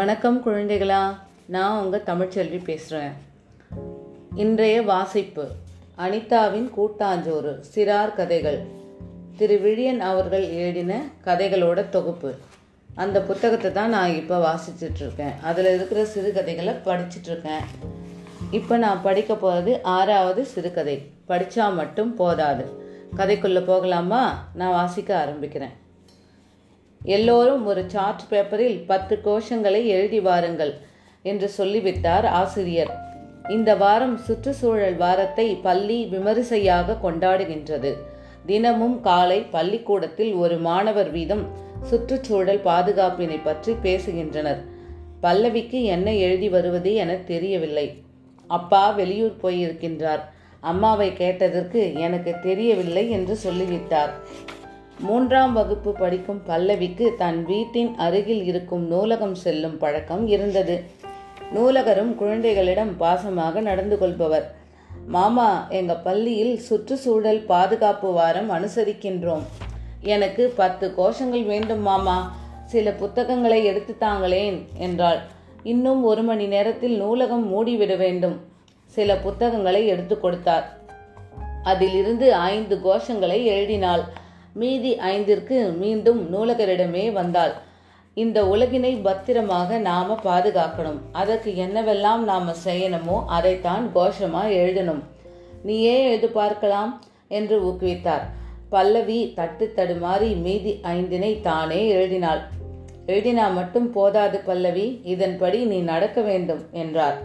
வணக்கம் குழந்தைகளா நான் உங்கள் தமிழ்ச்செல்வி பேசுகிறேன் இன்றைய வாசிப்பு அனிதாவின் கூட்டாஞ்சோறு சிறார் கதைகள். திரு. விழியன் அவர்கள் எழுதின கதைகளோட தொகுப்பு. அந்த புத்தகத்தை தான் நான் இப்போ வாசிச்சிட்ருக்கேன் அதில் இருக்கிற சிறுகதைகளை படிச்சிட்ருக்கேன் இப்போ நான் படிக்க போகிறது ஆறாவது சிறுகதை படித்தா மட்டும் போதாது. கதைக்குள்ளே போகலாமா? நான் வாசிக்க ஆரம்பிக்கிறேன். எல்லோரும் ஒரு சார்ட் பேப்பரில் பத்து கோஷங்களை எழுதி வாருங்கள் என்று சொல்லிவிட்டார் ஆசிரியர். இந்த வாரம் சுற்றுச்சூழல் வாரத்தை பள்ளி விமரிசையாக கொண்டாடுகின்றது. தினமும் காலை பள்ளிக்கூடத்தில் ஒரு மாணவர் வீதம் சுற்றுச்சூழல் பாதுகாப்பினை பற்றி பேசுகின்றனர். பல்லவிக்கு என்ன எழுதி வருவது என தெரியவில்லை. அப்பா வெளியூர் போயிருக்கின்றார். அம்மாவை கேட்டதற்கு எனக்கு தெரியவில்லை என்று சொல்லிவிட்டார். மூன்றாம் வகுப்பு படிக்கும் பல்லவிக்கு தன் வீட்டின் அருகில் இருக்கும் நூலகம் செல்லும் பழக்கம் இருந்தது. நூலகரும் குழந்தைகளிடம் பாசமாக நடந்து கொள்பவர். மாமா எங்க பள்ளியில் சுற்றுச்சூழல் பாதுகாப்பு வாரம் அனுசரிக்கின்றோம். எனக்கு பத்து கோஷங்கள் வேண்டும் மாமா. சில புத்தகங்களை எடுத்து தாங்களேன் என்றாள். இன்னும் ஒரு மணி நேரத்தில் நூலகம் மூடிவிட வேண்டும். சில புத்தகங்களை எடுத்து கொடுத்தார். அதிலிருந்து ஐந்து கோஷங்களை எழுதினாள். மீதி ஐந்திற்கு மீண்டும் நூலகரிடமே வந்தாள். இந்த உலகினை பத்திரமாக நாம பாதுகாக்கணும். அதற்கு என்னவெல்லாம் நாம செய்யணுமோ அதைத்தான் கோஷமா எழுதணும். நீயே எழுது பார்க்கலாம் என்று ஊக்குவித்தார். பல்லவி தட்டு தடுமாறி மீதி ஐந்தினை தானே எழுதினாள். எழுதினா மட்டும் போதாது பல்லவி இதன்படி நீ நடக்க வேண்டும் என்றார்.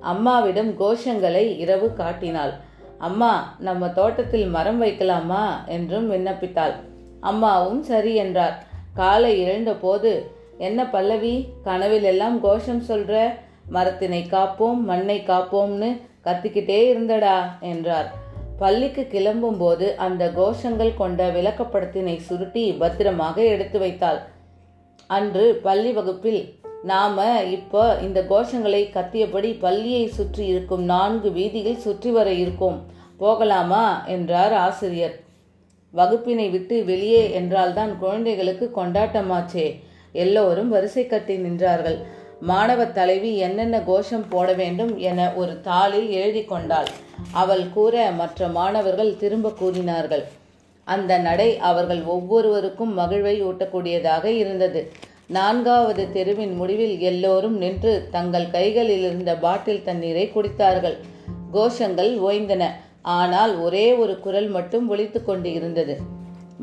அம்மாவிடம் கோஷங்களை இரவு காட்டினாள். அம்மா நம்ம தோட்டத்தில் மரம் வைக்கலாமா? என்றும் விண்ணப்பித்தாள். அம்மாவும் சரி என்றார். காலை எழுந்தபோது என்ன பல்லவி கனவில் எல்லாம் கோஷம் சொல்ற? மரத்தினை காப்போம் மண்ணை காப்போம்னு கத்திக்கிட்டே இருந்தடா என்றார். பள்ளிக்கு கிளம்பும் போது அந்த கோஷங்கள் கொண்ட விளக்கப்படத்தினை சுருட்டி பத்திரமாக எடுத்து வைத்தாள். அன்று பள்ளி வகுப்பில் நாம இப்போ இந்த கோஷங்களை கத்தியபடி பள்ளியை சுற்றி இருக்கும் நான்கு வீதியில் சுற்றி வர இருக்கோம். போகலாமா? என்றார் ஆசிரியர். வகுப்பினை விட்டு வெளியே என்றால்தான் குழந்தைகளுக்கு கொண்டாட்டமாச்சே. எல்லோரும் வரிசை கட்டி நின்றார்கள். மாணவ தலைவி என்னென்ன கோஷம் போட வேண்டும் என ஒரு தாளில் எழுதி கொண்டாள். அவள் கூற மற்ற மாணவர்கள் திரும்ப கூறினார்கள். அந்த நடை அவர்கள் ஒவ்வொருவருக்கும் மகிழ்வை ஊட்டக்கூடியதாக இருந்தது. நான்காவது தெருவின் முடிவில் எல்லோரும் நின்று தங்கள் கைகளில் இருந்த பாட்டில் தண்ணீரை குடித்தார்கள். கோஷங்கள் ஓய்ந்தன. ஆனால் ஒரே ஒரு குரல் மட்டும் ஒழித்து கொண்டு இருந்தது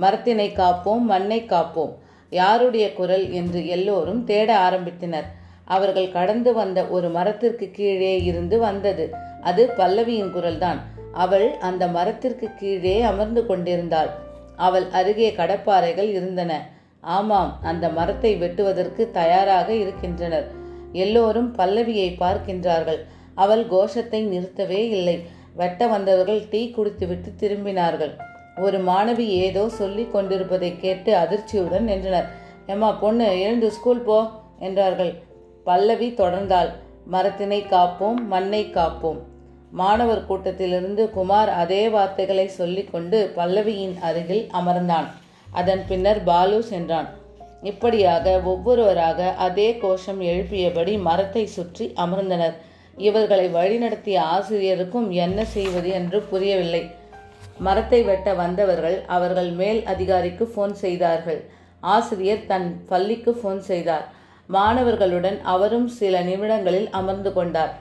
மரத்தினை காப்போம் மண்ணை காப்போம் யாருடைய குரல் என்று எல்லோரும் தேட ஆரம்பித்தனர். அவர்கள் கடந்து வந்த ஒரு மரத்திற்கு கீழே இருந்து வந்தது. அது பல்லவியின் குரல்தான். அவள் அந்த மரத்திற்கு கீழே அமர்ந்து கொண்டிருந்தாள். அவள் அருகே கடப்பாறைகள் இருந்தன. ஆமாம் அந்த மரத்தை வெட்டுவதற்கு தயாராக இருக்கின்றனர். எல்லோரும் பல்லவியை பார்க்கின்றார்கள். அவள் கோஷத்தை நிறுத்தவே இல்லை. வெட்ட வந்தவர்கள் டீ குடித்துவிட்டு திரும்பினார்கள். ஒரு மாணவி ஏதோ சொல்லி கொண்டிருப்பதை கேட்டு அதிர்ச்சியுடன் நின்றனர். எம்மா பொண்ணு எழுந்து ஸ்கூல் போ என்றார்கள். பல்லவி தொடர்ந்தாள். மரத்தினை காப்போம் மண்ணை காப்போம். மாணவர் கூட்டத்திலிருந்து குமார் அதே வார்த்தைகளை சொல்லிக்கொண்டு பல்லவியின் அருகில் அமர்ந்தான். அதன் பின்னர் பாலு சென்றான். இப்படியாக ஒவ்வொருவராக அதே கோஷம் எழுப்பியபடி மரத்தை சுற்றி அமர்ந்தனர். இவர்களை வழிநடத்திய ஆசிரியருக்கும் என்ன செய்வது என்று புரியவில்லை. மரத்தை வெட்ட வந்தவர்கள் அவர்கள் மேல் அதிகாரிக்கு ஃபோன் செய்தார்கள். ஆசிரியர் தன் பள்ளிக்கு ஃபோன் செய்தார். மாணவர்களுடன் அவரும் சில நிமிடங்களில் அமர்ந்து கொண்டார்.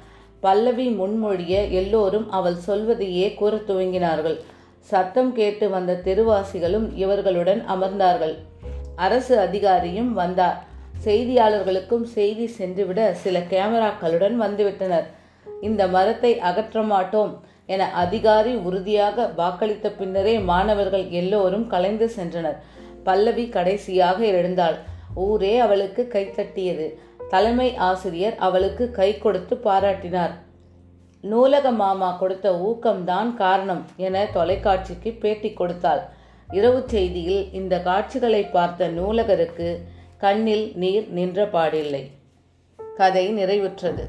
பல்லவி முன்மொழிய எல்லோரும் அவள் சொல்வதையே கூற துவங்கினார்கள். சத்தம் கேட்டு வந்த தெருவாசிகளும் இவர்களுடன் அமர்ந்தார்கள். அரசு அதிகாரியும் வந்தார். செய்தியாளர்களுக்கும் செய்தி சென்றுவிட சில கேமராக்களுடன் வந்துவிட்டனர். இந்த மரத்தை அகற்ற மாட்டோம் என அதிகாரி உறுதியாக வாக்களித்த பின்னரே மாணவர்கள் எல்லோரும் கலைந்து சென்றனர். பல்லவி கடைசியாக எழுந்தாள். ஊரே அவளுக்கு கைத்தட்டியது தலைமை ஆசிரியர் அவளுக்கு கை கொடுத்து பாராட்டினார். நூலக மாமா கொடுத்த ஊக்கம்தான் காரணம் என தொலைக்காட்சிக்கு பேட்டி கொடுத்தாள். இரவு செய்தியில் இந்த காட்சிகளை பார்த்த நூலகருக்கு கண்ணில் நீர் நின்ற பாடில்லை. கதை நிறைவுற்றது.